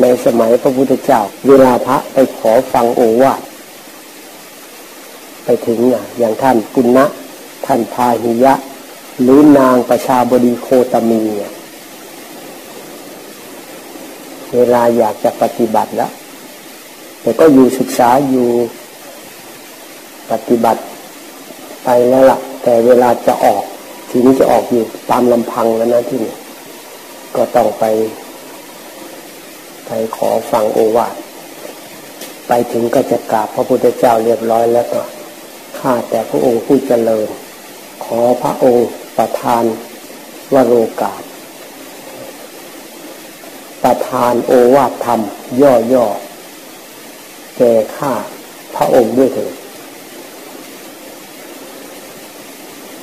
ในสมัยพระพุทธเจ้า เวลาพระไปขอฟังโอวาทไปถึงอย่างท่านกุณะท่านพาหิยะ หรือนางประชาบดีโคตมีเนี่ยเวลาอยากจะปฏิบัติแล้ว แต่ก็อยู่ศึกษาอยู่ปฏิบัติไปแล้วละ่ะ แต่เวลาจะออก ทีนี้จะออกอยู่ตามลำพังแล้วนะที่นี่ก็ต้องไป ไปขอฟังโอวาทไปถึงก็จะกราบพระพุทธเจ้าเรียบร้อยแล้วก็ข้าแต่พระองค์ผู้เจริญ ขอพระองค์ประทานวโรกาสประทานโอวาทธรรม ย่อๆแก่ข้าพระองค์ด้วยเถิด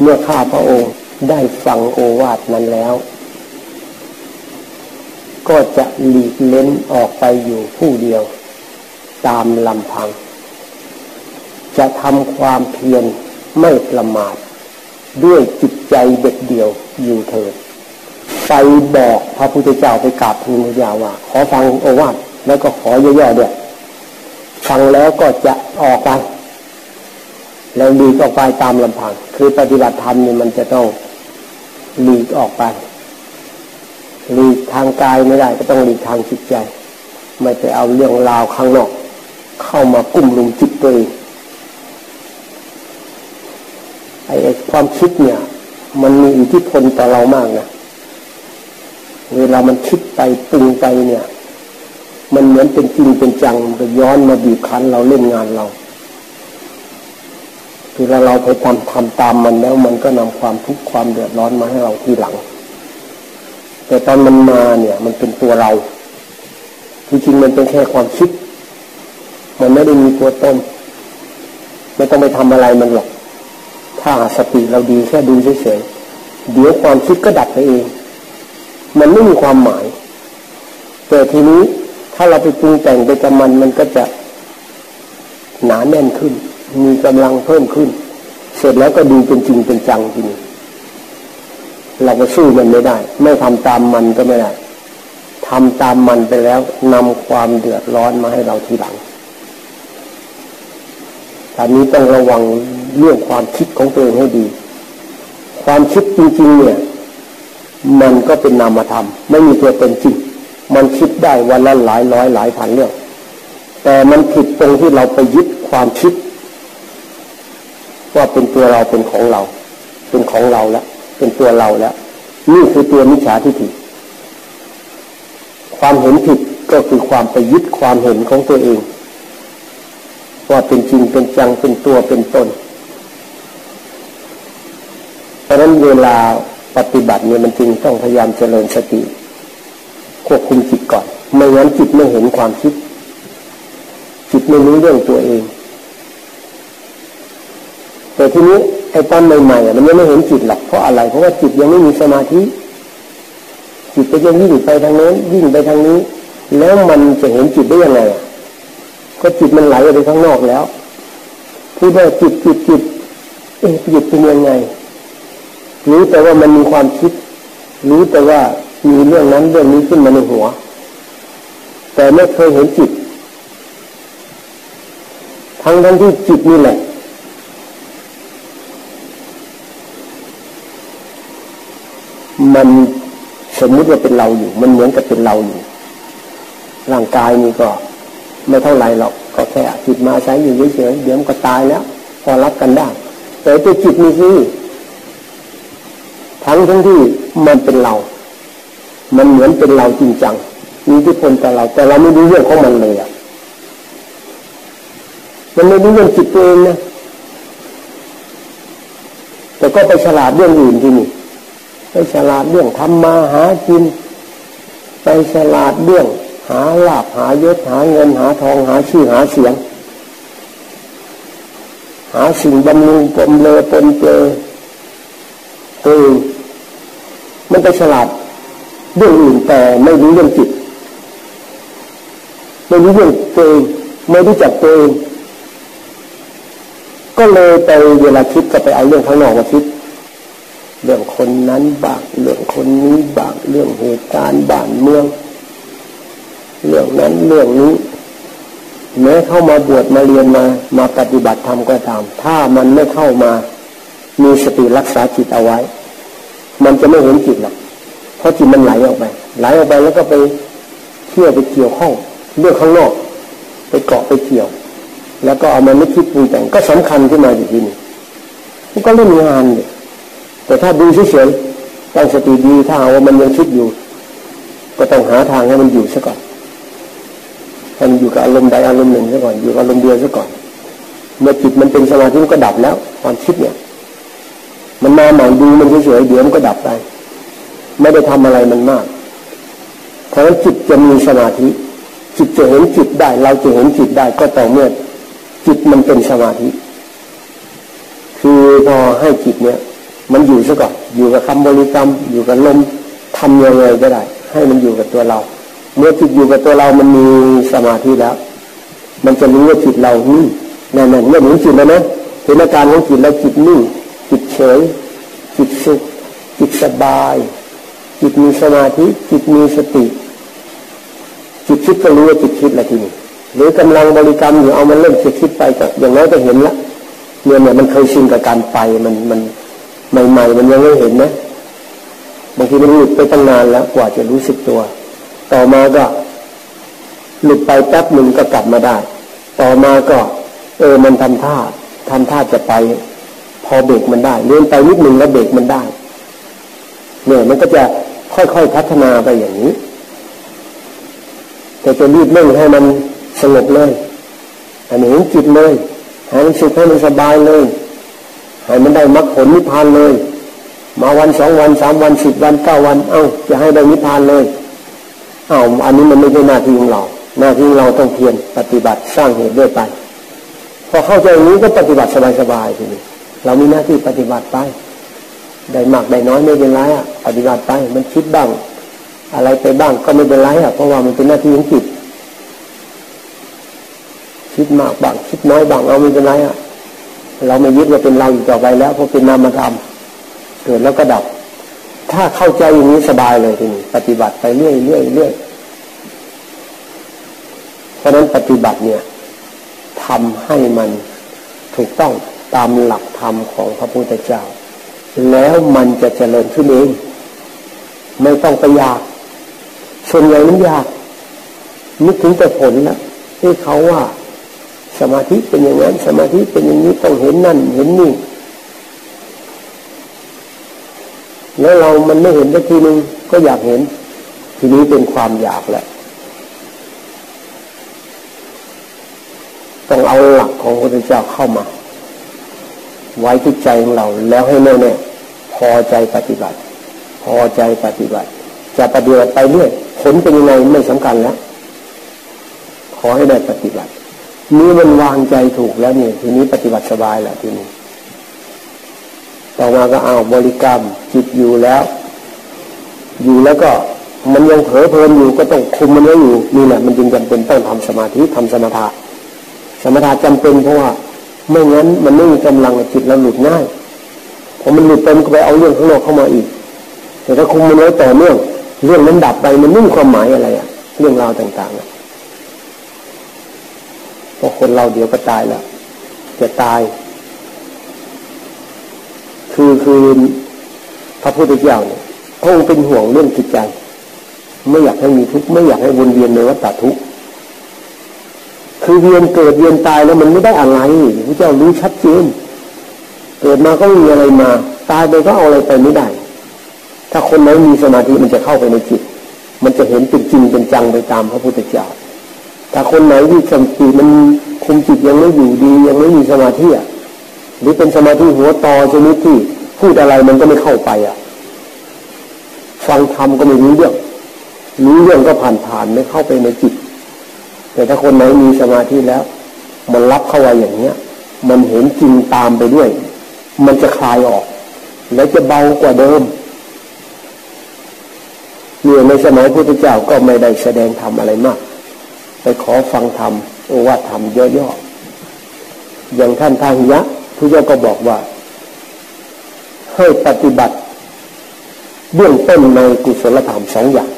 เมื่อข้าพระองค์ได้ฟังโอวาทนั้นแล้ว ก็จะหลีกเล้นออกไปอยู่ผู้เดียว ตามลำพัง จะทำความเพียรไม่ประมาท ด้วยจิตใจเด็ดเดียวอยู่เถิดไปบอกพระพุทธเจ้าไปกราบทูลพระยาว่า ขอฟังโอวาทแล้วก็ขอย่อๆด้วยฟังแล้วก็จะออกไป แล้วหลีกออกไปตามลำพัง คือปฏิบัติธรรมนี่มันจะต้องหลีกออกไป หลีกทางกายไม่ได้ ก็ต้องหลีกทางจิตใจ ไม่ไปเอาเรื่องราวข้างนอก เข้ามากุ้มลุมจิตตัวเองไอ้ความคิดเนี่ย มันมีอิทธิพลต่อเรามากนะเวลามันคิดไปปรุงไปเนี่ย มันเหมือนเป็นจริงเป็นจังจะย้อนมาบีบคั้นเราเล่นงานเราเวลาเราไปทำทำตามมันแล้ว มันก็นำความทุกข์ความเดือดร้อนมาให้เราทีหลัง แต่ตอนมันมาเนี่ย มันเป็นตัวเราที่จริงมันเป็นแค่ความคิด มันไม่ได้มีตัวตนไม่ต้องไปทำอะไรมันหรอก ถ้าสติเราดีแค่ดูเฉยๆเดี๋ยวความคิดก็ดับไปเอง มันไม่มีความหมาย แต่ทีนี้ถ้าเราไปปรุงแต่งไปกับมันมันก็จะหนาแน่นขึ้น มีกำลังเพิ่มขึ้น เสร็จแล้วก็ดูเป็นจริงเป็นจังทีนี้ เราก็สู้มันไม่ได้ ไม่ทำตามมันก็ไม่ได้ทำตามมันไปแล้วนำความเดือดร้อนมาให้เราทีหลังตอนนี้ต้องระวังเรื่องความคิดของตัวเองให้ดี ความคิดจริงๆ เนี่ย มันก็เป็นนามธรรม ไม่มีตัวตนจริง มันคิดได้วันละหลายร้อยหลายพันเรื่อง แต่มันผิดตรงที่เราไปยึดความคิด ว่าเป็นตัวเราเป็นของเรา เป็นของเราแล้ว เป็นตัวเราแล้ว นี่คือตัวมิจฉาทิฏฐิความเห็นผิดก็คือความไปยึดความเห็นของตัวเอง ว่าเป็นจริงเป็นจังเป็นตัวเป็นตนเพราะนั้นเวลาปฏิบัติเนี่ยมันจึงต้องพยายามเจริญสติ ควบคุมจิตก่อนไม่งั้นจิตไม่เห็นความคิด จิตไม่รู้เรื่องตัวเอง แต่ทีนี้ ไอ้ตอนใหม่ๆมันยังไม่เห็นจิตหรอกเพราะอะไร เพราะว่าจิตยังไม่มีสมาธิจิตก็ยังวิ่งไปทางโน้นวิ่งไปทางนี้ แล้วมันจะเห็นจิตได้ยังไงก็จิตมันไหลไปข้างนอกแล้วพูดว่าจิตจิตจิตเอ๊ะจิตเป็นยังไงรู้แต่ว่ามันมีความคิด รู้แต่ว่ามีเรื่องนั้นเรื่องนี้ขึ้นมาในหัว แต่ไม่เคยเห็นจิต ทั้งทั้งที่จิตนี่แหละ มันสมมุติว่าเป็นเราอยู่ มันเหมือนกับเป็นเราอยู่ ร่างกายนี่ก็ไม่เท่าไรหรอกก็แค่จิตมาใช้อยู่เฉยๆเดี๋ยวมันก็ตายแล้ว พอรับกันได้ แต่ตัวจิตนี่สิทั้งทั้งที่มันเป็นเรา มันเหมือนเป็นเราจริงจังมีที่พลต่อเรา แต่เราไม่รู้เรื่องของมันเลยอะมันไม่รู้เรื่องจิตตัวเองนะแต่ก็ไปฉลาดเรื่องอื่นที่นี่ ไปฉลาดเรื่องทำมาหากิน ไปฉลาดเรื่องหาลาบหายศหาเงินหาทองหาชื่อหาเสียง หาสิ่งบำรุงปมเลอปนเจอตัวเองมันไปฉลาดเรื่องอื่นแต่ไม่รู้เรื่องจิตไม่รู้เรื่องตัวเองไม่รู้จักตัวเองก็เลยไปเวลาคิดก็ไปเอาเรื่องข้างนอกมาคิด คนนั้นบางเรื่องคนนี้บางเรื่องเหตุการณ์บ้านเมือง เรื่องนั้นเรื่องนี้แม้เข้ามาบวชมาเรียนมามาปฏิบัติธรรมก็ตาม ถ้ามันไม่เข้ามามีสติรักษาจิตเอาไว้ มันจะไม่เห็นจิตหรอกเพราะจิตมันไหลออกไปไหลออกไปแล้วก็ไปเที่ยวไปเกี่ยวข้องเรื่องข้างนอก ไปเกาะไปเกี่ยว แล้วก็เอามาไม่คิดปรุงแต่งก็สำคัญขึ้นมาอยู่ที่นี่มันก็เล่นงานเนี่ย แต่ถ้าดูเฉยๆตั้งสติดีถ้าว่ามันยังคิดอยู่ ก็ต้องหาทางให้มันอยู่ซะก่อนให้มันอยู่กับอารมณ์ใดอารมณ์หนึ่งซะก่อนอยู่กับอารมณ์เดียวซะก่อน เมื่อจิตมันเป็นสมาธิมันก็ดับแล้ว ความคิดเนี่ย มันมาหม่ดูมันเฉยๆเดี๋ยวมันก็ดับไป ไม่ได้ทำอะไรมันมาก เพราะฉะนั้นจิตจะมีสมาธิ จิตจะเห็นจิตได้ เราจะเห็นจิตได้ก็ต่อเมื่อจิตมันเป็นสมาธิ คือพอให้จิตเนี่ย มันอยู่ซะก่อนอยู่กับคำบริกรรม อยู่กับลมทำยังไงก็ได้ ให้มันอยู่กับตัวเรา เมื่อจิตอยู่กับตัวเรามันมีสมาธิแล้ว มันจะรู้ว่าจิตเรานี่นั่นๆเมื่อเห็นจิตแล้วนะเห็นอาการของจิตแล้วจิตนิ่งจิตเฉย จิตสุข จิตสบาย จิตมีสมาธิ จิตมีสติ จิตคิดก็รู้ว่าจิตคิดละทีนี้หรือกำลังบริกรรมอยู่เอามันเริ่มจะคิดไปก็อย่างน้อยก็เห็นละเนี่ยเนี่ยมันเคยชินกับการไปมันมัน ใหม่ๆมันยังไม่เห็นนะบางทีมันหลุดไปตั้งนานแล้วกว่าจะรู้สึกตัว ต่อมาก็หลุดไปแป๊บหนึ่งก็กลับมาได้ ต่อมาก็ เออมันทำท่าทำท่าจะไป พอเบรกมันได้เลื่อนไปนิดหนึ่งแล้วเบรกมันได้ เนี่ยมันก็จะค่อยๆพัฒนาไปอย่างนี้ แต่จะรีบเร่งให้มันสงบเลยอันนี้เห็นจิตเลยให้มันสุขให้มันสบายเลย ให้มันได้มรรคผลนิพพานเลย มาวันสองวันสามวันสิบวันเก้าวัน เอ้าจะให้ได้นิพพานเลยเอ้าอันนี้มันไม่ใช่หน้าที่ของเรา หน้าที่เราต้องเพียรปฏิบัติสร้างเหตุด้วยไป พอเข้าใจอย่างนี้ก็ปฏิบัติสบายๆทีนี้เรามีหน้าที่ปฏิบัติไป ได้มากได้น้อยไม่เป็นไรอะปฏิบัติไป มันคิดบ้าง อะไรไปบ้างก็ไม่เป็นไรอะเพราะว่ามันเป็นหน้าที่ของจิตคิดมากบ้างคิดน้อยบ้างเอาไม่เป็นไรอะ เราไม่ยึดว่าเป็นเราอยู่ต่อไปแล้วเพราะเป็นนามธรรมเกิดแล้วก็ดับ ถ้าเข้าใจอย่างนี้สบายเลยทีนี้ปฏิบัติไปเรื่อยเรื่อยเรื่อยเพราะนั้นปฏิบัติเนี่ยทำให้มันถูกต้องตามหลักธรรมของพระพุทธเจ้า แล้วมันจะเจริญขึ้นเอง ไม่ต้องไปอยาก ส่วนใหญ่มันอยากนึกถึงแต่ผลนะที่เขาว่า สมาธิเป็นอย่างนั้น สมาธิเป็นอย่างนี้ต้องเห็นนั่นเห็นนี่ แล้วเรามันไม่เห็นสักทีนึงก็อยากเห็น ทีนี้เป็นความอยากแหละต้องเอาหลักของพระพุทธเจ้าเข้ามา ไว้ที่ใจของเราแล้วให้แน่แน่พอใจปฏิบัติ พอใจปฏิบัติ จะปฏิบัติไปเรื่อยผลเป็นยังไงไม่สำคัญแล้ว ขอให้ได้ปฏิบัติ นี่มันวางใจถูกแล้วเนี่ยทีนี้ปฏิบัติสบายแหละทีนี้ต่อมาก็เอาบริกรรมจิตอยู่แล้ว อยู่แล้วก็มันยังเผลอเพลินอยู่ก็ต้องคุมมันไว้อยู่นี่แหละมันจึงจำเป็นต้องทำสมาธิทำสมถะสมถะจำเป็นเพราะว่าไม่งั้นมันไม่มีกำลังจิตเราหลุดง่ายพอมันหลุดไปมันก็ไปเอาเรื่องข้างนอกเข้ามาอีก แต่ถ้าคุมมันไว้ต่อเนื่องเรื่องนั้นดับไปมันไม่มีความหมายอะไรอะเรื่องราวต่างๆอะ คนเราเดี๋ยวก็ตายแล้วจะตาย คือคือพระพุทธเจ้าเนี่ยพระองค์เป็นห่วงเรื่องจิตใจ ไม่อยากให้มีทุกข์ไม่อยากให้วนเวียนในวัฏทุกข์คือเวียนเกิดเวียนตายแล้วมันไม่ได้อะไรพระเจ้ารู้ชัดเจนเกิดมาก็ไม่มีอะไรมา ตายไปก็เอาอะไรไปไม่ได้ ถ้าคนไหนมีสมาธิมันจะเข้าไปในจิต มันจะเห็นเป็นจริงเป็นจังไปตามพระพุทธเจ้า ถ้าคนไหนที่สติมัน คุมจิตยังไม่อยู่ดี ยังไม่มีสมาธิอะหรือเป็นสมาธิหัวต่อชนิดที่พูดอะไรมันก็ไม่เข้าไปอะ ฟังธรรมก็ไม่รู้เรื่องรู้เรื่องก็ผ่านผ่านไม่เข้าไปในจิต แต่ถ้าคนไหนมีสมาธิแล้ว มันรับเข้าไว้อย่างเนี้ย มันเห็นจริงตามไปด้วย มันจะคลายออก และจะเบากว่าเดิมเนี่ยในสมัยพุทธเจ้าก็ไม่ได้แสดงธรรมอะไรมาก ไปขอฟังธรรม โอวาทธรรมย่อๆอย่างท่านทาหิยะผู้เจ้าก็บอกว่า ให้ปฏิบัติเบื้องต้นในกุศลธรรมสองอย่าง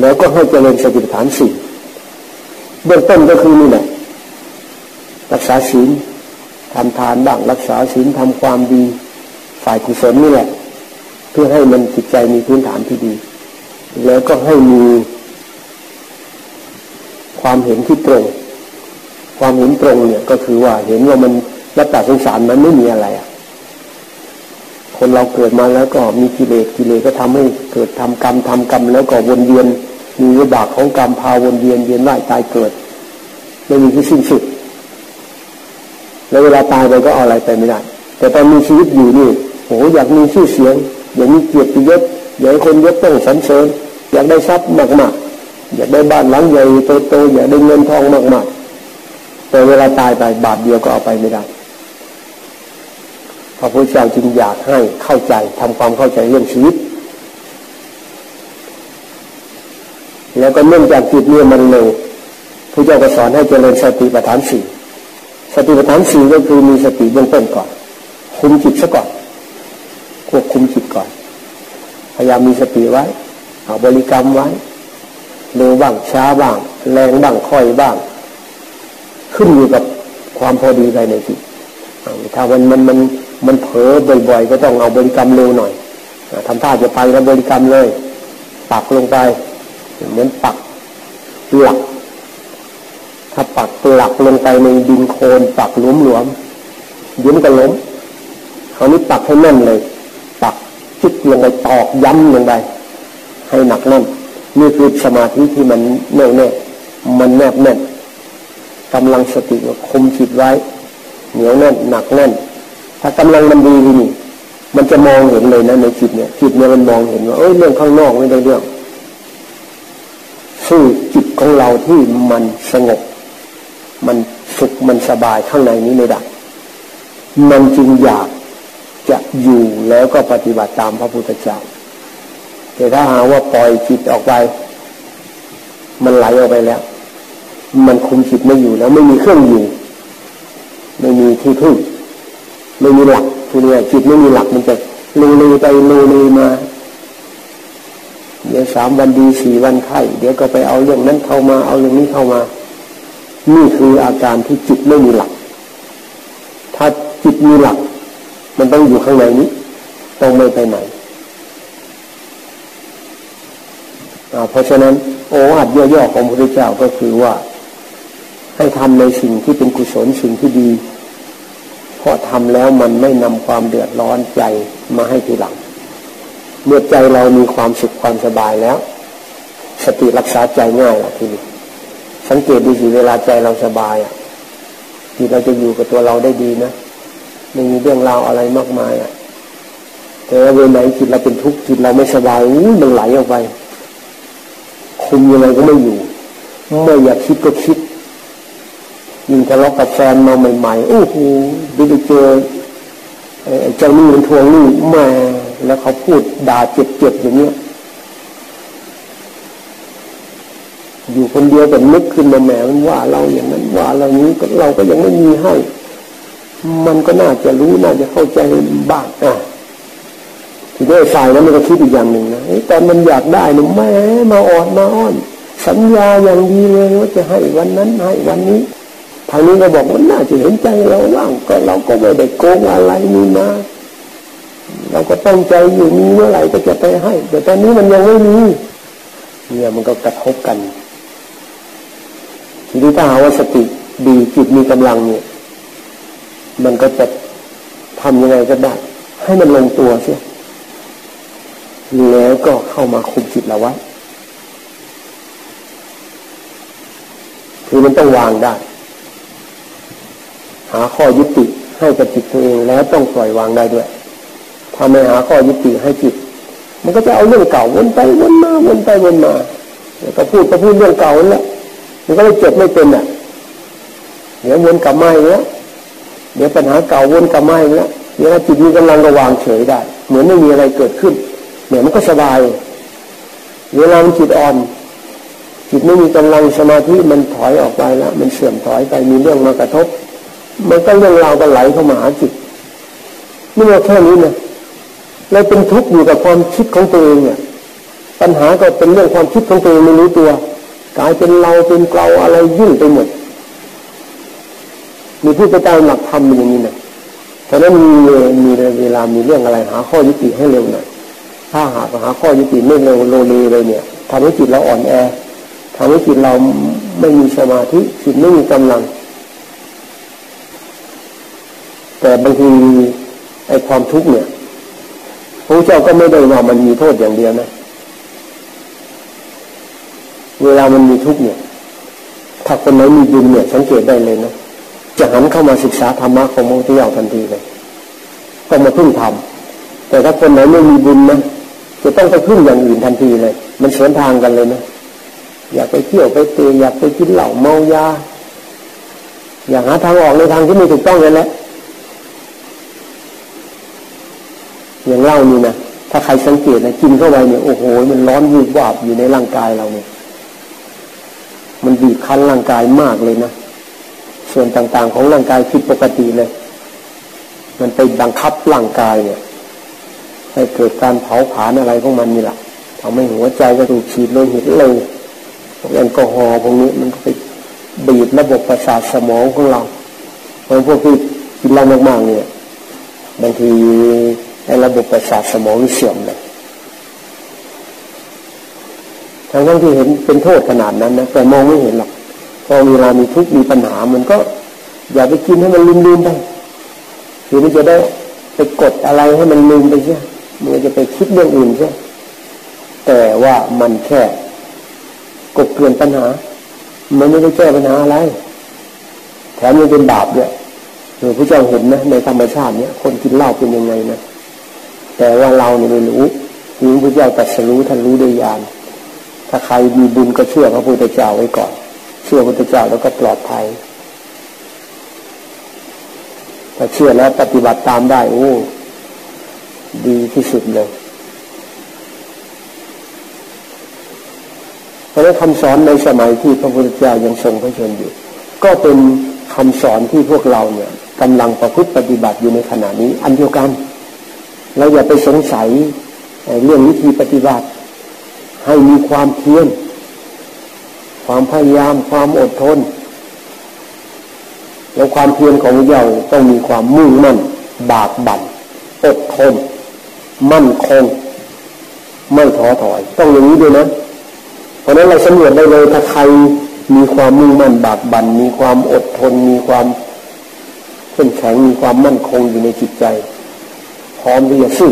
แล้วก็ให้เจริญสติปัฏฐานสี่เบื้องต้นก็คือนี่แหละรักษาศีลทำทานบ้างรักษาศีลทำความดี ฝ่ายกุศลนี่แหละ เพื่อให้มันจิตใจมีพื้นฐานที่ดี แล้วก็ให้มี ความเห็นที่ตรง ความเห็นตรงเนี่ยก็คือว่าเห็นว่ามันรัตสงสารมันไม่มีอะไรอะ คนเราเกิดมาแล้วก็มีกิเลสกิเลสก็ทำให้เกิดทำกรรมทำกรรมแล้วก็วนเวียน มีวิบากของกรรมพาวนเวียนเวียนว่ายตายเกิดไม่มีที่สิ้นสุดแล้วเวลาตายไปก็เอาอะไรไปไม่ได้ แต่ตอนมีชีวิตอยู่นี่โหอยากมีชื่อเสียง อยากมีเกียรติยศอยากให้คนยกต้องสรรเสริญอยากได้ทรัพย์มากๆ อยากได้บ้านหลังใหญ่โตๆอยากได้เงินทองมากๆแต่เวลาตายไปบาทเดียวก็เอาไปไม่ได้พระพุทธเจ้าจึงอยากให้เข้าใจทำความเข้าใจเรื่องชีวิต แล้วก็เนื่องจากจิตเนี่ยมันเร็วพระเจ้าก็สอนให้เจริญสติปัฏฐานสี่สติปัฏฐานสี่ก็คือมีสติเบื้องต้นก่อน คุมจิตซะก่อนควบคุมจิตก่อน พยายามมีสติไว้ เอาบริกรรมไว้ เร็วบ้างช้าบ้าง แรงบ้างค่อยบ้าง ขึ้นอยู่กับความพอดีภายในจิตถ้ามันมันมันมันเผลอบ่อยๆ ก็ต้องเอาบริกรรมเร็วหน่อยทำท่าจะไปแล้วบริกรรมเลย ปักลงไป เหมือนปักหลัก ถ้าปักหลักลงไปในดินโคลนปักหลวมหลวมยิ้มก็ล้มคราวนี้ปักให้แน่นเลย ปักจิกลงไปตอกย้ำลงไปให้หนักแน่น นี่คือสมาธิที่มันแน่วแน่มันแนบแน่นกำลังสติคุมจิตไว้ เหนียวแน่นหนักแน่น ถ้ากำลังมันดีนี่มันจะมองเห็นเลยนะในจิตเนี่ยจิตเนี่ยมันมองเห็นว่าเอ้ยเรื่องข้างนอกไม่ได้เรื่องสู้จิตของเราที่มันสงบ มันสุขมันสบายข้างในนี้ไม่ได้มันจึงอยากจะอยู่แล้วก็ปฏิบัติตามพระพุทธเจ้า แต่ถ้าหาว่าปล่อยจิตออกไป มันไหลออกไปแล้ว มันคุมจิตไม่อยู่แล้ว ไม่มีเครื่องอยู่ ไม่มีที่พึ่งไม่มีหลักทีนี้จิตไม่มีหลักมันจะลูลูไปลูลูมา เดี๋ยวสามวันดีสี่วันไข้เดี๋ยวก็ไปเอาเรื่องนั้นเข้ามา เอาเรื่องนี้เข้ามา นี่คืออาการที่จิตไม่มีหลัก ถ้าจิตมีหลัก มันต้องอยู่ข้างในนี้ ต้องไม่ไปไหน เพราะฉะนั้นโอ้อัดย่อๆของพระพุทธเจ้าก็คือว่า ให้ทำในสิ่งที่เป็นกุศลสิ่งที่ดี เพราะทำแล้วมันไม่นำความเดือดร้อนใจมาให้ทีหลัง เมื่อใจเรามีความสุขความสบายแล้ว สติรักษาใจง่ายละทีนี้สังเกตดูสิเวลาใจเราสบายอะที่เราจะอยู่กับตัวเราได้ดีนะไม่มีเรื่องราวอะไรมากมายอะแต่เวลาไหนจิตเราเป็นทุกข์จิตเราไม่สบายอู้มันไหลออกไป คุมยังไงก็ไม่อยู่ ไม่อยากคิดก็คิดยิ่งทะเลาะกับแฟนมาใหม่ๆโอ้โหไปเจอเจ้านี่มันทวงนี่แม่แล้วเขาพูดด่าเจ็บๆอย่างเงี้ยอยู่คนเดียวแต่นึกขึ้นมาแหมมันว่าเราอย่างนั้นว่าเรานี้เราก็ยังไม่มีให้ มันก็น่าจะรู้น่าจะเข้าใจบ้างอะ ทีนี้ฝ่ายนั้นมันก็คิดอีกอย่างหนึ่งนะตอนมันอยากได้นี่ยแม่มาออดมาอ้อน สัญญาอย่างดีเลยว่าจะให้วันนั้นให้วันนี้ทางนี้ก็บอกว่าน่าจะเห็นใจเราบ้างก็เราก็ไม่ได้โกงอะไรนี่นะเราก็ตั้งใจอยู่มีเมื่อไหร่ก็จะไปให้ แต่ตอนนี้มันยังไม่มีเนี่ยมันก็กระทบกันทีนี้ถ้าหาว่าสติดีจิตมีกำลังเนี่ย มันก็จะทำยังไงก็ได้ ให้มันลงตัวเสีย แล้วก็เข้ามาคุมจิตเราไว้คือมันต้องวางได้ หาข้อยุติให้กับจิตตัวเองแล้วต้องปล่อยวางได้ด้วยถ้าไม่หาข้อยุติให้จิต มันก็จะเอาเรื่องเก่าวนไปวนมาวนไปวนมาแล้วก็พูดก็พูดเรื่องเก่าแล้วมันก็เลยจบไม่เป็นอะเดี๋ยววนกลับมาอีกแล้วเดี๋ยวปัญหาเก่าวนกลับมาอีกแล้วเดี๋ยวจิตมีกำลังระวางเฉยได้ เหมือนไม่มีอะไรเกิดขึ้น เนี่ยมันก็สบาย เวลามันจิตอ่อน จิตไม่มีกำลังสมาธิมันถอยออกไปแล้วมันเสื่อมถอยไปมีเรื่องมากระทบ มันก็เรื่องราวก็ไหลเข้ามาหาจิตนี่เราแค่นี้นะเราเป็นทุกข์อยู่กับความคิดของตัวเองเนี่ยปัญหาก็เป็นเรื่องความคิดของตัวเองไม่รู้ตัวกลายเป็นเราเป็นเกลาอะไรยุ่งไปหมดมีผู้ไปตามหลักธรรมอย่างนี้นะฉะนั้นมีมีเวลามีเรื่องอะไรหาข้อยุติให้เร็วหน่อย ถ้าหาหาข้อยุติไม่เร็วโลเลเลยเนี่ยทำให้จิตเราอ่อนแอทำให้จิตเราไม่มีสมาธิจิตไม่มีกำลัง แต่บางทีไอ้ความทุกข์เนี่ยพระเจ้าก็ไม่ได้ว่ามันมีโทษอย่างเดียวนะ เวลามันมีทุกข์เนี่ย ถ้าคนไหนมีบุญเนี่ย สังเกตได้เลยนะจะหันเข้ามาศึกษาธรรมะของพระพุทธเจ้าทันทีเลย ก็มาพึ่งทำแต่ถ้าคนไหนไม่มีบุญนะ จะต้องไปพึ่งอย่างอื่นทันทีเลย มันสวนทางกันเลยนะอยากไปเที่ยวไปเตะอยากไปกินเหล้าเมายาอยากหาทางออกในทางที่ไม่ถูกต้องเลยแหละอย่างเล่านี่นะถ้าใครสังเกตนะกินเข้าไปเนี่ยโอ้โห มันร้อนวูบวาบอยู่ในร่างกายเราเนี่ย มันบีบคั้นร่างกายมากเลยนะส่วนต่างๆของร่างกายผิดปกติเลย มันไปบังคับร่างกายเนี่ย ให้เกิดการเผาผลาญอะไรของมันนี่แหละทำให้หัวใจก็ถูกฉีดโลหิตเร็วแอลกอฮอล์พวกนี้มันก็ไปบีบระบบประสาทสมองของเราเพราะพวกที่กินเหล้ามากๆเนี่ยบางทีไอ้ระบบประสาทสมองเสื่อมเลยทั้งทั้งที่เห็นเป็นโทษขนาดนั้นนะแต่มองไม่เห็นหรอกพอเวลามีทุกข์มีปัญหามันก็ อย่าไปกินให้มันลืมๆไปคือมันจะได้ไปกดอะไรให้มันลืมไปใช่ มันจะไปคิดเรื่องอื่นใช่แต่ว่ามันแค่กบเกลื่อนปัญหา มันไม่ได้แก้ปัญหาอะไร แถมยังเป็นบาปด้วยหลวงพระเจ้าเห็นนะในธรรมชาติเนี้ยคนกินเหล้าเป็นยังไงนะแต่ว่าเราเนี่ยไม่รู้หลวงพระเจ้าตรัสรู้ท่านรู้ด้วยญาณถ้าใครมีบุญก็เชื่อพระพุทธเจ้าไว้ก่อน เชื่อพระพุทธเจ้าแล้วก็ปลอดภัยถ้าเชื่อแล้วปฏิบัติตามได้โอ้ ดีที่สุดเลย เพราะนั้นคำสอนในสมัยที่พระพุทธเจ้ายังทรงพระชนอยู่ ก็เป็นคำสอนที่พวกเราเนี่ยกำลังประพฤติปฏิบัติอยู่ในขณะนี้ อันเดียวกัน เราอย่าไปสงสัยเรื่องวิธีปฏิบัติ ให้มีความเพียรความพยายามความอดทน แล้วความเพียรของเราต้องมีความมุ่งมั่น บากบั่นอดทน มั่นคง ไม่ท้อถอย ต้องอย่างนี้ด้วยนะ เพราะนั้นเราสำรวจได้เลยถ้าใครมีความมุ่งมั่นบากบัน่นมีความอดทน มีความเข้มแข็งมีความมั่นคงอยู่ในจิตใจ พร้อมที่จะสู้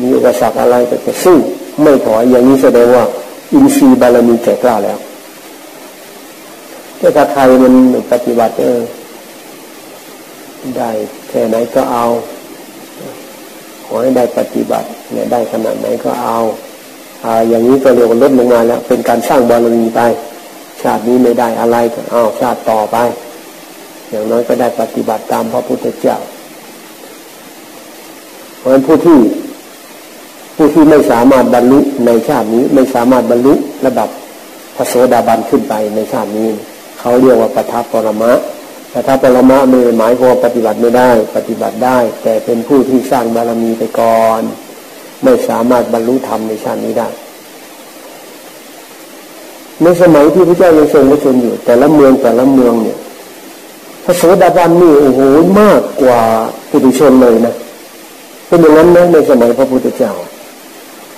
มีอุปสรรคอะไรก็จะสู้ไม่ถอยอย่างนี้แสดงว่า อินทรีย์บารมีแก่กล้าแล้วแต่ถ้าใครมันปฏิบัติเออได้แค่ไหนก็เอา ขอให้ได้ปฏิบัติเนี่ยได้ขนาดไหนก็เอาอ่าอย่างนี้ก็เรียกว่าลดลงมาแล้ว เป็นการสร้างบารมีไป ชาตินี้ไม่ได้อะไรก็เอาชาติต่อไป อย่างน้อยก็ได้ปฏิบัติตามพระพุทธเจ้าเพราะฉะนั้นผู้ที่ผู้ที่ไม่สามารถบรรลุในชาตินี้ไม่สามารถบรรลุระดับพระโสดาบันขึ้นไปในชาตินี้ เขาเรียกว่าปทัปปรมะ ปทัปปรมะไม่หมายความปฏิบัติไม่ได้ ปฏิบัติได้ แต่เป็นผู้ที่สร้างบารมีไปก่อน ไม่สามารถบรรลุธรรมในชาตินี้ได้ ในสมัยที่พระเจ้ายังทรงพระชนอยู่ แต่ละเมืองแต่ละเมืองเนี่ยพระโสดาบันนี่โอ้โหมากกว่าปุถุชนเลยนะเป็นอย่างนั้นนะในสมัยพระพุทธเจ้า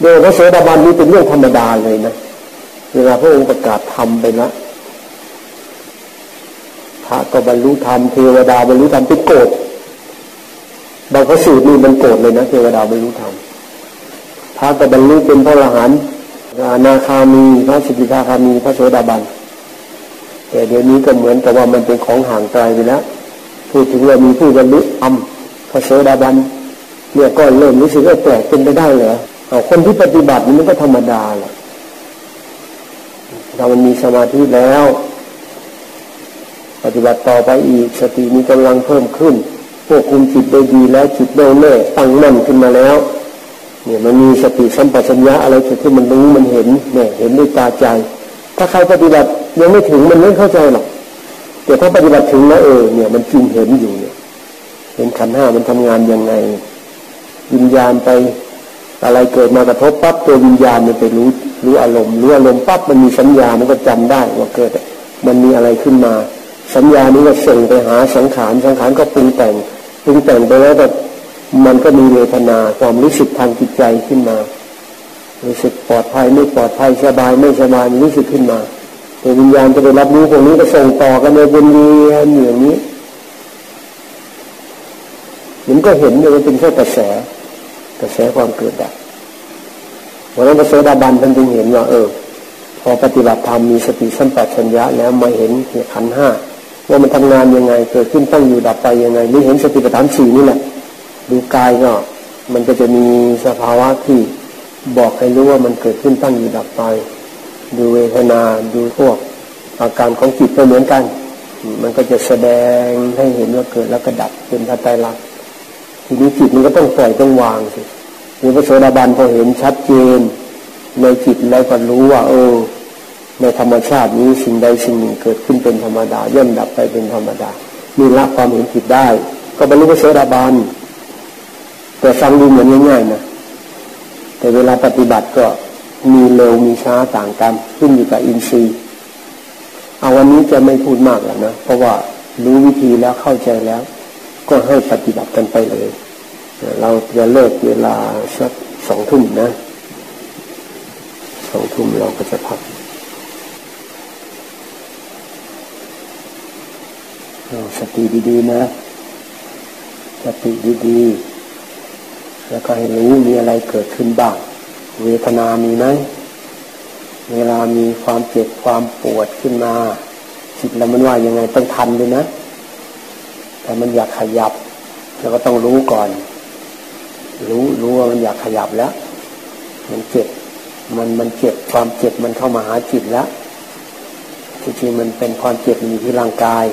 โดยพระโสดาบันนี่เป็นเรื่องธรรมดาเลยนะเวลาพระองค์ประกาศธรรมไปแล้ว ระก็บรรลุธรรมเทวดาบรรลุธรรมเป็นโกรธบางพระสูตรนี่มันโกรธเลยนะเทวดาบรรลุธรรมพระก็บรรลุเป็นพระอรหันต์นาคามีพระสิทธิาคามีพระโสดาบันแต่เดี๋ยวนี้ก็เหมือนกับว่ามันเป็นของห่างไกลไปแล้วพูดถึงว่ามีผู้บรรลุธรรมพระโสดาบันเนี่ยก็เริ่มรู้สึกว่าแปลกเป็นไปได้เหรอคนที่ปฏิบัติมันก็ธรรมดาแหละเรามันมีสมาธิแล้ว ปฏิบัติต่อไปอีกสติมีกำลังเพิ่มขึ้นควบคุมจิตได้ดีแล้วจิตได้แน่ตั้งมั่นขึ้นมาแล้วเนี่ยมันมีสติสัมปชัญญะอะไรที่มันรู้มันเห็นเนี่ยเห็นด้วยตาใจ ถ้าใครปฏิบัติยังไม่ถึงมันไม่เข้าใจหรอกแต่ถ้าปฏิบัติถึงแล้วเออเนี่ยมันจริงเห็นอยู่เนี่ยเห็นขันห้ามันทำงานยังไง วิญญาณไปอะไรเกิดมากระทบปั๊บตัววิญญาณมันไปรู้รู้อารมณ์รู้อารมณ์ปั๊บมันมีสัญญามันก็จำได้ว่าเกิดมันมีอะไรขึ้นมา สัญญานี้ก็ส่งไปหาสังขารสังขารก็ปรุงแต่งปรุงแต่งไปแล้วก็มันก็มีเวทนาความรู้สึกทางจิตใจขึ้นมา รู้สึกปลอดภัยไม่ปลอดภัยสบายไม่สบายรู้สึกขึ้นมาตัววิญญาณจะไปรับรู้พวกนี้ก็ส่งต่อกันในวนเวียนอย่างนี้มันก็เห็นเนี่ยมันเป็นแค่กระแสกระแสความเกิดดับวันนั้นพระโสดาบันท่านจึงเห็นว่าเออ พอปฏิบัติธรรมมีสติสัมปชัญญะแล้วมาเห็นเหตุขันห้า ว่ามันทำงานยังไง เกิดขึ้นตั้งอยู่ดับไปยังไงนี่เห็นสติปัฏฐานสี่นี่แหละดูกายก็มันก็จะมีสภาวะที่บอกให้รู้ว่ามันเกิดขึ้นตั้งอยู่ดับไป ดูเวทนาดูพวกอาการของจิตก็เหมือนกัน มันก็จะแสดงให้เห็นว่าเกิดแล้วก็ดับเป็นพระไตรลักษณ์ทีนี้จิตมันก็ต้องปล่อยต้องวางสิหรือพระโสดาบันพอเห็นชัดเจนในจิตแล้วก็รู้ว่า เออ ในธรรมชาตินี้สิ่งใดสิ่งหนึ่งเกิดขึ้นเป็นธรรมดาย่อมดับไปเป็นธรรมดามีละความเห็นผิดได้ ก็บรรลุพระโสดาบันแต่ฟังดูเหมือนง่ายๆนะแต่เวลาปฏิบัติก็มีเร็วมีช้าต่างกันขึ้นอยู่กับอินทรีย์เอาวันนี้จะไม่พูดมากแล้วนะเพราะว่ารู้วิธีแล้วเข้าใจแล้ว ก็ให้ปฏิบัติกันไปเลย เราจะเลิกเวลาสักสองทุ่มนะสองทุ่มเราก็จะพัก สติดีๆนะสติดีๆแล้วก็ให้รู้มีอะไรเกิดขึ้นบ้าง เวทนามีไหมเวลามีความเจ็บความปวดขึ้นมาจิตแล้วมันว่ายังไงต้องทันเลยนะแต่มันอยากขยับแล้วก็ต้องรู้ก่อน รู้รู้ว่ามันอยากขยับแล้ว มันเจ็บมันมันเจ็บความเจ็บมันเข้ามาหาจิตแล้วจริงๆมันเป็นความเจ็บมันอยู่ที่ร่างกาย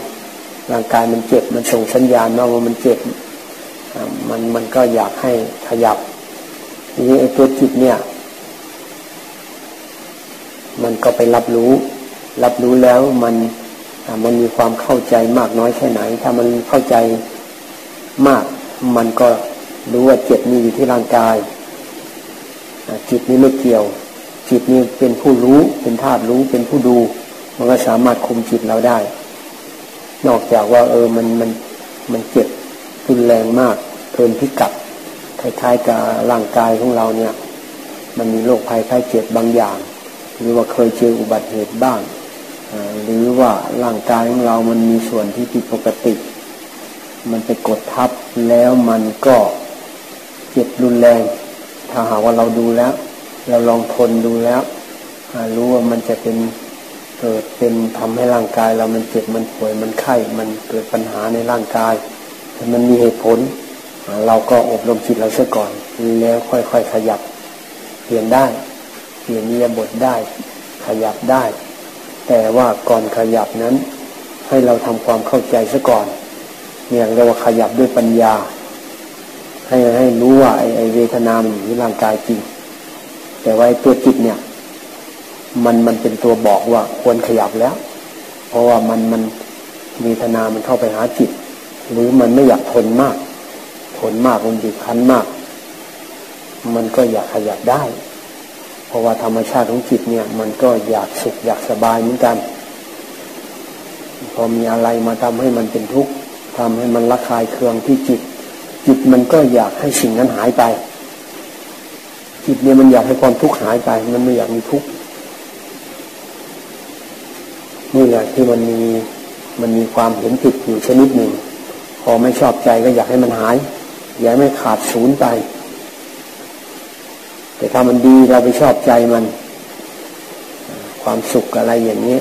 ร่างกายมันเจ็บมันส่งสัญญาณว่ามันเจ็บมันมันก็อยากให้ขยับทีนี้ไอ้ตัวจิตเนี่ย มันก็ไปรับรู้ รับรู้แล้วมันมันมีความเข้าใจมากน้อยแค่ไหน ถ้ามันเข้าใจมาก มันก็รู้ว่าเจ็บนี่อยู่ที่ร่างกายจิตนี้ไม่เกี่ยว จิตนี้เป็นผู้รู้เป็นธาตุรู้เป็นผู้ดู มันก็สามารถคุมจิตเราได้ นอกจากว่า เออมันมันมันเจ็บรุนแรงมากเพิ่มพิกัดคล้ายๆกับร่างกายของเราเนี่ย มันมีโรคภัยไข้เจ็บบางอย่าง หรือว่าเคยเจออุบัติเหตุบ้าง หรือว่าร่างกายของเรามันมีส่วนที่ผิดปกติ มันไปกดทับแล้วมันก็เจ็บรุนแรง ถ้าหากว่าเราดูแล้ว เราลองทนดูแล้วรู้ว่ามันจะเป็น เกิดเป็นทำให้ร่างกายเรามันเจ็บมันป่วยมันไข้มันเกิดปัญหาในร่างกายแต่มันมีเหตุผล เราก็อบรมจิตเราเสียก่อน แล้วค่อยๆขยับ เปลี่ยนได้ เปลี่ยนเนียบทได้ ขยับได้ แต่ว่าก่อนขยับนั้น ให้เราทำความเข้าใจซะก่อนเนี่ยเรียกว่าขยับด้วยปัญญา ให้ให้รู้ว่าไอไอเวทนามันอยู่ในร่างกายจริง แต่ว่าตัวจิตเนี่ย มันมันเป็นตัวบอกว่าควรขยับแล้ว เพราะว่ามันมันเวทนามันเข้าไปหาจิต หรือมันไม่อยากทนมาก ทนมากมันบีบคั้นมาก มันก็อยากขยับได้ เพราะว่าธรรมชาติของจิตเนี่ย มันก็อยากสุขอยากสบายเหมือนกัน พอมีอะไรมาทำให้มันเป็นทุกข์ทำให้มันระคายเคืองที่จิต จิตมันก็อยากให้สิ่งนั้นหายไป จิตเนี่ยมันอยากให้ความทุกข์หายไป มันไม่อยากมีทุกข์ นี่แหละที่มันมีมันมีความเห็นผิดอยู่ชนิดหนึ่ง พอไม่ชอบใจก็อยากให้มันหาย อยากให้ขาดศูนย์ไป แต่ถ้ามันดีเราไปชอบใจมัน ความสุขอะไรอย่างนี้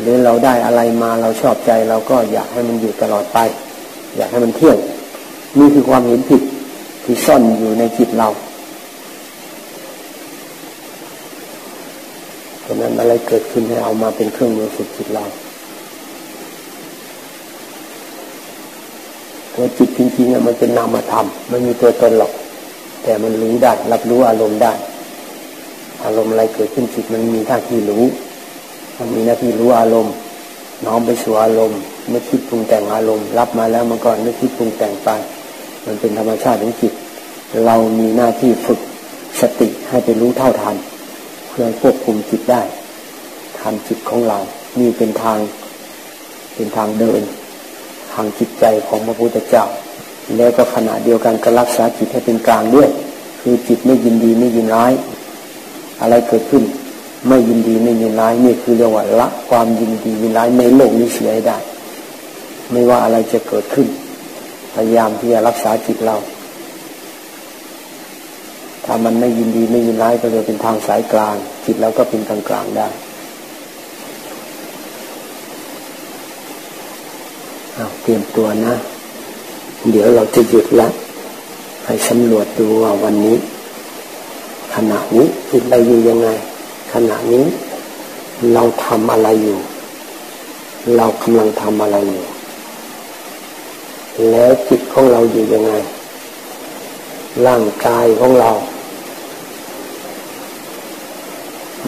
หรือเราได้อะไรมาเราชอบใจเราก็อยากให้มันอยู่ตลอดไป อยากให้มันเที่ยงนี่คือความเห็นผิดที่ซ่อนอยู่ในจิตเรา เพราะนั้นอะไรเกิดขึ้นให้เอามาเป็นเครื่องมือฝึกจิตเราตัวจิตจริงๆมันเป็นนามธรรมไม่มีตัวตนหรอก แต่มันรู้ได้รับรู้อารมณ์ได้ อารมณ์อะไรเกิดขึ้นจิตมันมีหน้าที่รู้ มันมีหน้าที่รู้อารมณ์น้อมไปสู่อารมณ์ไม่คิดปรุงแต่งอารมณ์ รับมาแล้วมันก็ไม่คิดปรุงแต่งไป มันเป็นธรรมชาติของจิต เรามีหน้าที่ฝึกสติให้ไปรู้เท่าทัน พื่อควบคุมจิตได้ทันจิตของเรานี่เป็นทางเป็นทางเดิน ทางจิตใจของพระพุทธเจ้า แล้วก็ขณะเดียวกันก็รักษาจิตให้เป็นกลางด้วย คือจิตไม่ยินดีไม่ยินร้าย อะไรเกิดขึ้น ไม่ยินดีไม่ยินร้ายนี่คือเรียกว่าละความยินดียินร้ายในโลกนี้เสียได้ ไม่ว่าอะไรจะเกิดขึ้น พยายามที่จะรักษาจิตเรา ถ้ามันไม่ยินดีไม่ยินร้ายก็เลยเป็นทางสายกลาง จิตเราก็เป็นกลางกลางได้เอาเตรียมตัวนะ เดี๋ยวเราจะหยุดล้วให้สำรวจดูว่าวันนี้ ขณะนี้จิตเราอยู่ยังไง ขณะนี้ เราทำอะไรอยู่ เรากำลังทำอะไรอยู่ แล้วจิตของเราอยู่ยังไงร่างกายของเรา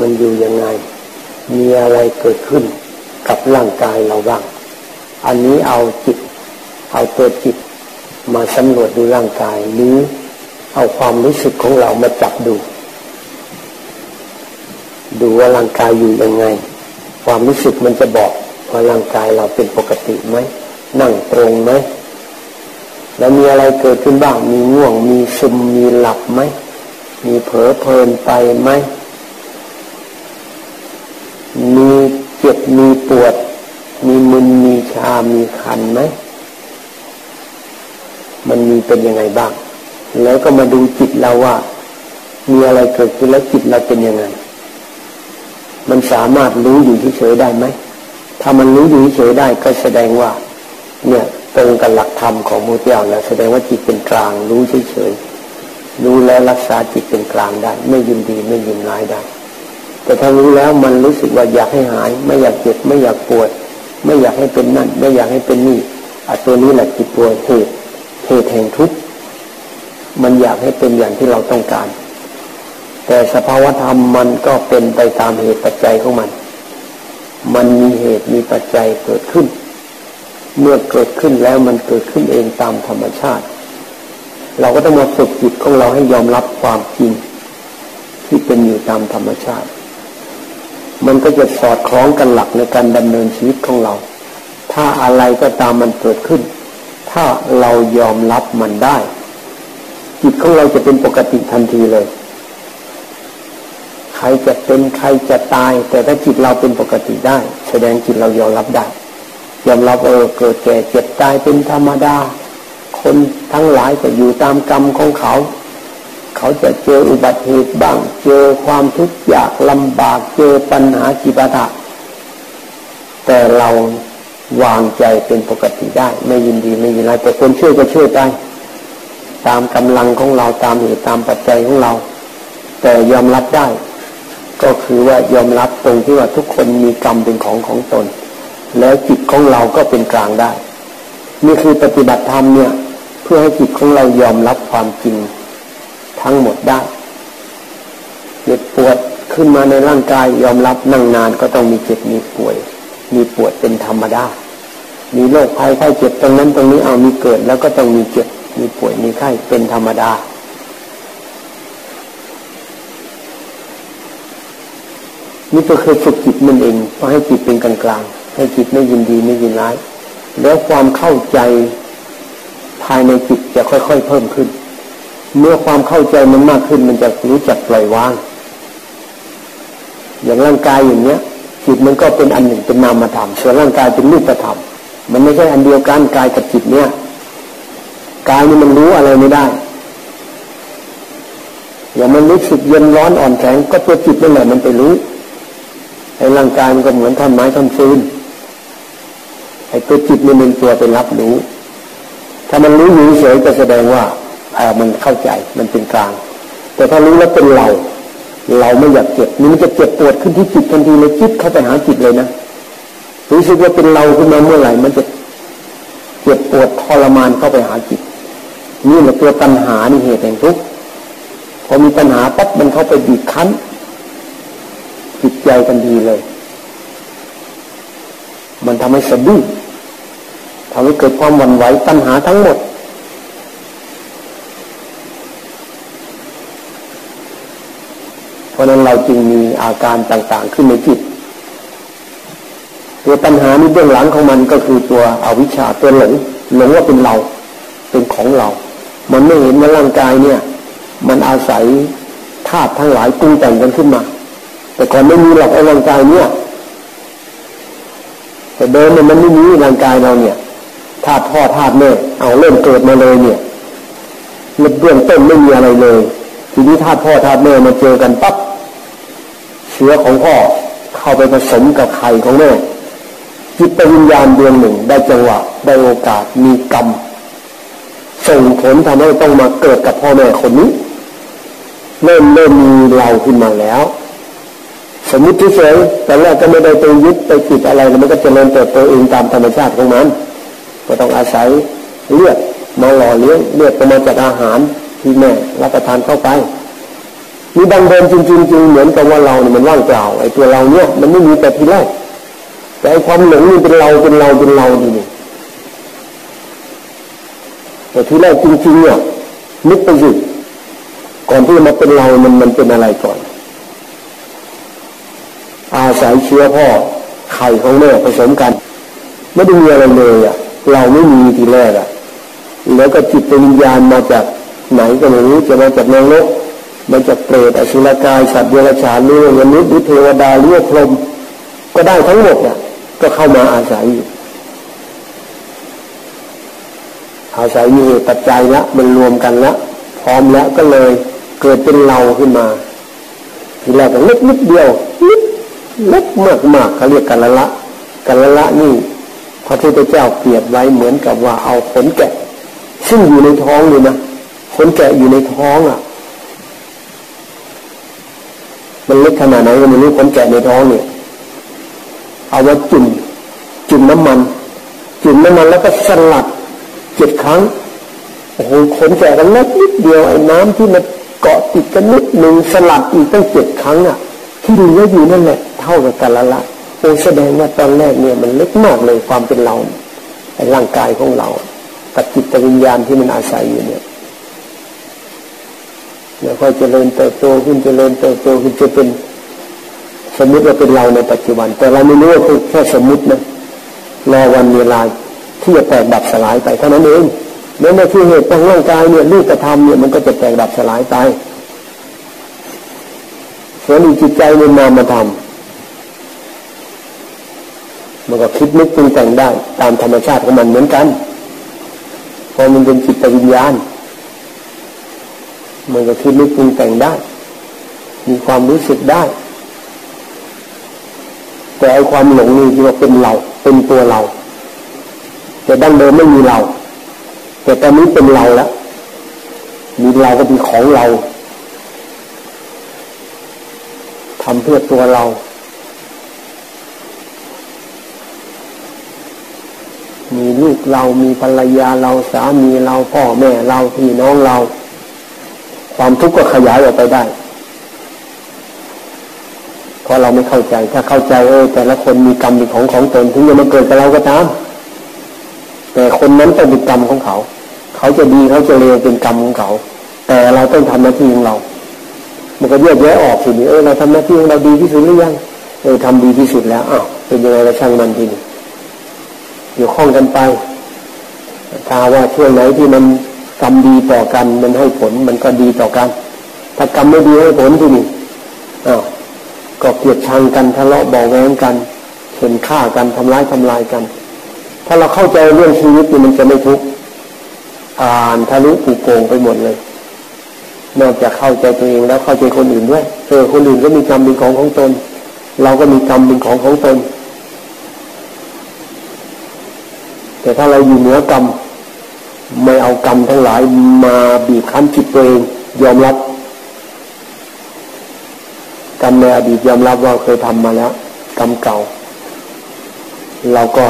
มันอยู่ยังไง มีอะไรเกิดขึ้นกับร่างกายเราบ้าง อันนี้เอาจิต เอาตัวจิตมาสำรวจดูร่างกายหรือเอาความรู้สึกของเรามาจับดู ดูว่าร่างกายอยู่ยังไง ความรู้สึกมันจะบอกว่าร่างกายเราเป็นปกติไหมนั่งตรงไหมแล้วมีอะไรเกิดขึ้นบ้าง มีง่วง มีซึม มีหลับไหม มีเผลอเพลินไปไหม มีเจ็บมีปวด มีมึนมีชา มีคันไหม มันมีเป็นยังไงบ้าง แล้วก็มาดูจิตเราว่า มีอะไรเกิดขึ้นแล้วจิตเราเป็นยังไง มันสามารถรู้อยู่เฉยได้ไหม ถ้ามันรู้อยู่เฉยได้ก็แสดงว่า เนี่ยตรงกับหลักธรรมของมูเตียวแล้วแสดงว่าจิตเป็นกลางรู้เฉยๆรู้แล้วรักษาจิตเป็นกลางได้ ไม่ยินดีไม่ยินร้ายได้ แต่ถ้ารู้แล้วมันรู้สึกว่าอยากให้หาย ไม่อยากเจ็บไม่อยากปวด ไม่อยากให้เป็นนั่น ไม่อยากให้เป็นนี่อตัวนี้แหละจิตตัวเหตุเหตุแห่งทุกข์มันอยากให้เป็นอย่างที่เราต้องการ แต่สภาวธรรมมันก็เป็นไปตามเหตุปัจจัยของมัน มันมีเหตุมีปัจจัยเกิดขึ้น เมื่อเกิดขึ้นแล้วมันเกิดขึ้นเองตามธรรมชาติ เราก็ต้องมาฝึกจิตของเราให้ยอมรับความจริงที่เป็นอยู่ตามธรรมชาติ มันก็จะสอดคล้องกันหลักในการดำเนินชีวิตของเรา ถ้าอะไรก็ตามมันเกิดขึ้น ถ้าเรายอมรับมันได้ จิตของเราจะเป็นปกติทันทีเลย ใครจะเป็นใครจะตาย แต่ถ้าจิตเราเป็นปกติได้ แสดงจิตเรายอมรับได้ ยอมรับเออเกิดแก่เจ็บตายเป็นธรรมดา คนทั้งหลายจะอยู่ตามกรรมของเขา เขาจะเจออุบัติเหตุบ้าง เจอความทุกข์ยากลำบากเจอปัญหาจิปาถะแต่เราวางใจเป็นปกติได้ ไม่ยินดีไม่ยินร้ายแต่คนช่วยก็ช่วยไปตามกำลังของเราตามเหตุตามปัจจัยของเรา แต่ยอมรับได้ ก็คือว่ายอมรับตรงที่ว่าทุกคนมีกรรมเป็นของของตน แล้วจิตของเราก็เป็นกลางได้นี่คือปฏิบัติธรรมเนี่ย เพื่อให้จิตของเรายอมรับความจริง ทั้งหมดได้เจ็บปวดขึ้นมาในร่างกายยอมรับนั่งนานก็ต้องมีเจ็บมีป่วย มีปวดเป็นธรรมดา มีโรคภัยไข้เจ็บตรงนั้นตรงนี้เอามีเกิดแล้วก็ต้องมีเจ็บมีป่วยมีไข้เป็นธรรมดา นี่ก็คือฝึกจิตมันเองเพื่อให้จิตเป็นกลางกลางให้จิตไม่ยินดีไม่ยินร้าย แล้วความเข้าใจภายในจิตจะค่อย ๆ เพิ่มขึ้น เมื่อความเข้าใจมันมากขึ้น มันจะรู้จักปล่อยวาง อย่างร่างกายอย่างเนี้ยจิตมันก็เป็นอันหนึ่งเป็นนามธรรมส่วนร่างกายเป็นรูปธรรมมันไม่ใช่อันเดียวกันกายกับจิตเนี้ยกายนี่มันรู้อะไรไม่ได้ อย่างมันรู้สึกเย็นร้อนอ่อนแข็งก็ตัวจิตนั่นแหละมันไปรู้ไอ้ร่างกายมันก็เหมือนท่อนไม้ท่อนฟืนไอ้ตัวจิตมันเป็นตัวไปรับรู้ ถ้ามันรู้อยู่เฉยก็แสดงว่า มันเข้าใจมันเป็นกลาง แต่ถ้ารู้แล้วเป็นเรา เราไม่อยากเจ็บนี่มันจะเจ็บปวดขึ้นที่จิตทันทีเลยจิตเข้าไปหาจิตเลยนะรู้สึกว่าเป็นเราขึ้นมาเมื่อไหร่มันจะเจ็บปวดทรมานเข้าไปหาจิต นี่แหละตัวปัญหานี่เหตุแห่งทุกข์พอมีปัญหาปั๊บมันเข้าไปบีบคั้นจิตใจทันทีเลย มันทำให้สะดุ้งทำให้เกิดความหวั่นไหวปัญหาทั้งหมด ราะนั้นเราจึงมีอาการต่างๆขึ้นในจิต ตัวปัญหานี้เบื้องหลังของมันก็คือตัวอวิชชาตัวหลงหลงว่าเป็นเราเป็นของเรา มันไม่เห็นว่าร่างกายเนี่ย มันอาศัยธาตุทั้งหลายปรุงแต่งกันขึ้นมา แต่ก่อนไม่มีหรอกไอ้ร่างกายเนี่ย แต่เดิมมันไม่มีร่างกายเราเนี่ยธาตุพ่อธาตุแม่เอาเริ่มเกิดมาเลยเนี่ยเบื้องต้นไม่มีอะไรเลย ทีนี้ธาตุพ่อธาตุแม่มาเจอกันปั๊บ ชื้อของพ่อเข้าไปผสมกับไข่ของแม่จิตวิญญาณดวงหนึ่งได้จังหวะได้โอกาสมีกรรมส่งผลทำให้ต้องมาเกิดกับพ่อแม่คนนี้เริ่มเริ่มมีเราขึ้นมาแล้ว สมมติเฉยแต่แรกก็ไม่ได้ไปยึดไปติดอะไรมันก็จะเริ่มเติบโตเองตามธรรมชาติของมันก็ต้องอาศัยเลือดมาหล่อเลี้ยงเลือดก็มาจากอาหารที่แม่รับประทานเข้าไป มีดังเดิมจริงจริงเหมือนกับว่าเราเนี่ยมันว่างเปล่าไอ้ตัวเราเนี่ยมันไม่มีแต่ทีแรกแต่ไอ้ความหลงนี่เป็นเราเป็นเราเป็นเราดีนี่แต่ทีแรกจริงๆเนี่ยนึกไปสิก่อนที่จะมาเป็นเรามันมันเป็นอะไรก่อน อาศัยเชื้อพ่อไข่ของแม่ผสมกันไม่ได้มีอะไรเลยอะ เราไม่มีทีแรกอะ แล้วก็จิตวิญญาณมาจากไหนก็ไม่รู้จะมาจากนรก มันจะเปรตอสุรกายสัตว์เดรัจฉานหรือมนุษย์หรือเทวดาหรือพรหมก็ได้ทั้งหมดอะก็เข้ามาอาศัยอยู่อาศัยมีเหตุปัจจัยละมันรวมกันละพร้อมแล้วก็เลยเกิดเป็นเราขึ้นมา ทีแรกก็เล็กนิดเดียวนิดเล็กมากมากเขาเรียกกันละละกันละละนี่พระพุทธเจ้าเปรียบไว้เหมือนกับว่าเอาขนแกะ ซึ่งอยู่ในท้องเลยนะขนแกะอยู่ในท้องอะ มันเล็กขนาดไหนก็ไม่รู้คนแก่ในท้องเนี่ยเอาไว้จุ่มจุ่มน้ำมัน จุ่มน้ำมันแล้วก็สลัดเจ็ดครั้งโอ้โหขนแก่กันเล็กนิดเดียวไอ้น้ำที่มันเกาะติดกันนิดหนึ่งสลัดอีกตั้งเจ็ดครั้งอะ ที่เหลืออยู่นั่นแหละเท่ากับกันละละโอ้แสดงว่าตอนแรกเนี่ยมันเล็กมากเลยความเป็นเราไอ้ร่างกายของเรากับจิตวิญญาณที่มันอาศัยอยู่เนี่ย แล้วค่อยเจริญเติบโตขึ้นเจริญเติบโตขึ้นจะเป็นสมมติว่าเป็นเราในปัจจุบัน แต่เราไม่รู้ว่าคือแค่สมมตินะรอวันเวลาที่จะแตกดับสลายไปเท่านั้นเองแล้วในที่เหตุของร่างกายเนี่ยรูปธรรมเนี่ยมันก็จะแตกดับสลายไปส่วนจิตใจมันนามธรรมมันก็คิดนึกปรุงแต่งได้ ตามธรรมชาติของมันเหมือนกันพราะมันเป็นจิตวิญญาณ มันก็คิดนึกปรุงแต่งได้ มีความรู้สึกได้ แต่ไอความหลงนี่ที่ว่าเป็นเรา เป็นตัวเรา แต่ดั้งเดิมไม่มีเรา แต่ตอนนี้เป็นเราแล้วมีเราก็เป็นของเราทำเพื่อตัวเรามีลูกเรามีภรรยาเราสามีเราพ่อแม่เราพี่น้องเรา ความทุกข์ก็ขยายออกไปได้เพราะเราไม่เข้าใจ ถ้าเข้าใจเออแต่ละคนมีกรรมเป็นของของตนถึงจะมาเกิดกับเราก็ตามแต่คนนั้นต้องเป็นกรรมของเขา เขาจะดีเขาจะเลวเป็นกรรมของเขา แต่เราต้องทำหน้าที่ของเรา มันก็แยกแยะออกสิเออเราทำหน้าที่ของเราดีที่สุดหรือยังเออทำดีที่สุดแล้วอ้าวเป็นยังไงเราช่างมันทีนี้อยู่ข้องกันไปถ้าว่าช่วงไหนที่มัน กรรมดีต่อกันมันให้ผลมันก็ดีต่อกัน ถ้ากรรมไม่ดีให้ผลที่นี่อ้าวก็เกลียดชังกันทะเลาะบอกแว้งกันเห็นฆ่ากันทำร้ายทำลายกัน ถ้าเราเข้าใจเรื่องชีวิตนี่มันจะไม่ทุกข์อ่านทะลุผูโกงไปหมดเลย นอกจากเข้าใจตัวเองแล้วเข้าใจคนอื่นด้วยเออคนอื่นก็มีกรรมเป็นของของตน เราก็มีกรรมเป็นของของตน แต่ถ้าเราอยู่เหนือกรรม ไม่เอากรรมทั้งหลายมาบีบคั้นจิตตัวเองยอมรับกรรมในอดีตยอมรับว่าเคยทำมาแล้วกรรมเก่า เราก็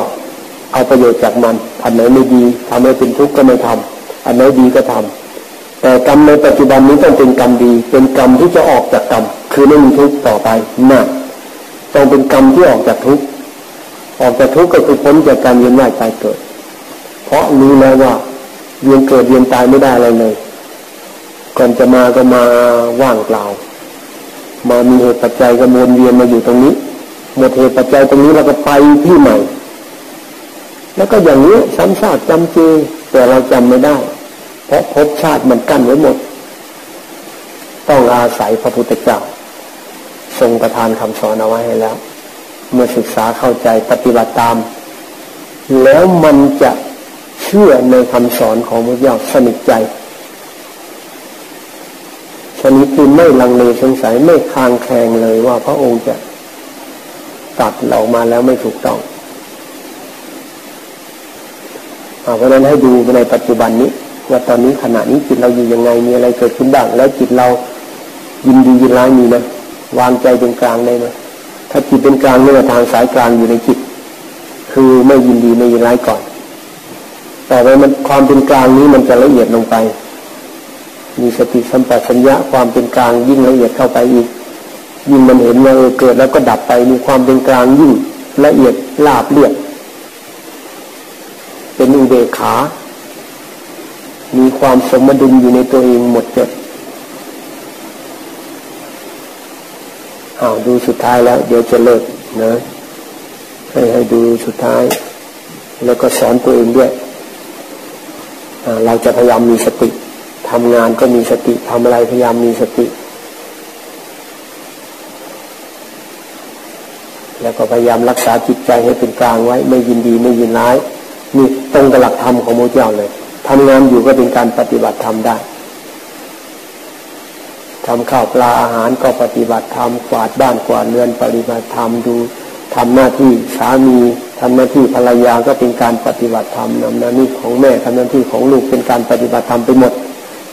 เอาประโยชน์จากมันอันไหนไม่ดีทำให้เป็นทุกข์ก็ไม่ทำอันไหนดีก็ทำแต่กรรมในปัจจุบันนี้ต้องเป็นกรรมดี เป็นกรรมที่จะออกจากกรรมคือไม่มีทุกข์ต่อไปน่ะต้องเป็นกรรมที่ออกจากทุกข์ออกจากทุกข์ก็คือพ้นจากการเวียนว่ายตายเกิด เพราะรู้แล้วว่า เวียนเกิดเวียนตายไม่ได้อะไรเลย ก่อนจะมาก็มาว่างเปล่า มามีเหตุปัจจัยก็วนเวียนมาอยู่ตรงนี้ หมดเหตุปัจจัยตรงนี้เราก็ไปที่ใหม่ แล้วก็อย่างนี้ซ้ำซากจำเจแต่เราจำไม่ได้ เพราะภพชาติมันกั้นไว้หมด ต้องอาศัยพระพุทธเจ้า ทรงประทานคำสอนเอาไว้ให้แล้ว เมื่อศึกษาเข้าใจปฏิบัติตาม แล้วมันจะ ชื่อในคำสอนของพระเจ้าสนิทใจชนิดที่ไม่ลังเลสงสัยไม่คลางแคลงเลยว่าพระองค์จะตัดเรามาแล้วไม่ถูกต้องเพราะนั้นให้ดูในปัจจุบันนี้ ว่าตอนนี้ขณะนี้จิตเราอยู่ยังไงมีอะไรเกิดขึ้นบ้าง แล้วจิตเรายินดียินร้ายมีไหมวางใจเป็นกลางได้ไหมถ้าจิตเป็นกลางเนี่ยทางสายกลางอยู่ในจิต คือไม่ยินดีไม่ยินร้ายก่อน แต่ว่ามันความเป็นกลางนี้มันจะละเอียดลงไป มีสติสัมปชัญญะความเป็นกลางยิ่งละเอียดเข้าไปอีก ยิ่งมันเห็นว่าเกิดแล้วก็ดับไป มีความเป็นกลางยิ่งละเอียดลาบเรียบเป็นอุเบกขา มีความสมดุลอยู่ในตัวเองหมดจดเอาดูสุดท้ายแล้ว เดี๋ยวจะเลิกนะให้ให้ดูสุดท้าย แล้วก็สอนตัวเองด้วย เราจะพยายามมีสติทำงานก็มีสติทำอะไรพยายามมีสติ แล้วก็พยายามรักษาจิตใจให้เป็นกลางไว้ ไม่ยินดีไม่ยินร้ายนี่ตรงกับหลักธรรมของโมเจ้าเลยทำงานอยู่ก็เป็นการปฏิบัติธรรมได้ทำข้าวปลาอาหารก็ปฏิบัติธรรมกวาดบ้านกวาดเรือนปฏิบัติธรรมดู ทำหน้าที่สามีทำหน้าที่ภรรยาก็เป็นการปฏิบัติธรรมนำหน้าที่ของแม่ทำหน้าที่ของลูกเป็นการปฏิบัติธรรมไปหมด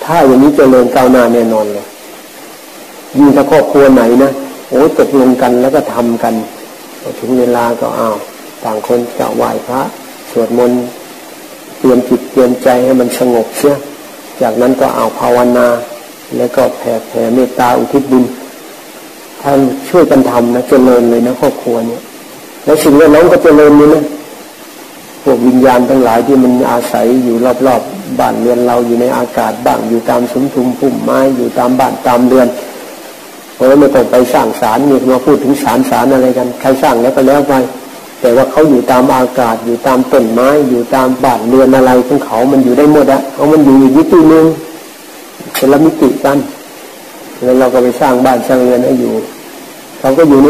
ถ้าอย่างนี้จเจริญก้าวหน้าแน่นอนเลยยิ่งถ้าครอบครัวไหนนะโอ้ตกลงกันแล้วก็ทำกันถึงเวลาก็อ้าวต่างคนจะไหว้พระสวดมนต์เตรียมจิตเตรียมใจให้มันสงบเสียจากนั้นก็เอาภาวนา แล้วก็แผ่แผ่เมตตาอุทิศบุญ ท่านช่วยกันทำนะเจริญเลยนะครอบครัวเนี่ย แล้วสิ่งแวดล้อมก็เจริญนี่นะพวกวิญญาณทั้งหลายที่มันอาศัยอยู่รอบๆบบ้านเรือนเราอยู่ในอากาศบ้างอยู่ตามสมทุมพุ่มไม้อยู่ตามบ้านตามเรือนเพราะไม่ต้องไปสร้างสารนี่มาพูดถึงสารสารอะไรกันใครสร้างแล้วก็แล้วไป แต่ว่าเขาอยู่ตามอากาศอยู่ตามต้นไม้ อยู่ตามบ้านเรือนอะไรของเขา มันอยู่ได้หมดอะเขามันอยู่อีกมิติหนึ่งเป็นละมิติกันแล้วเราก็ไปสร้างบ้านสร้างเรือนให้อยู่ เขาก็อยู่ใน